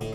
you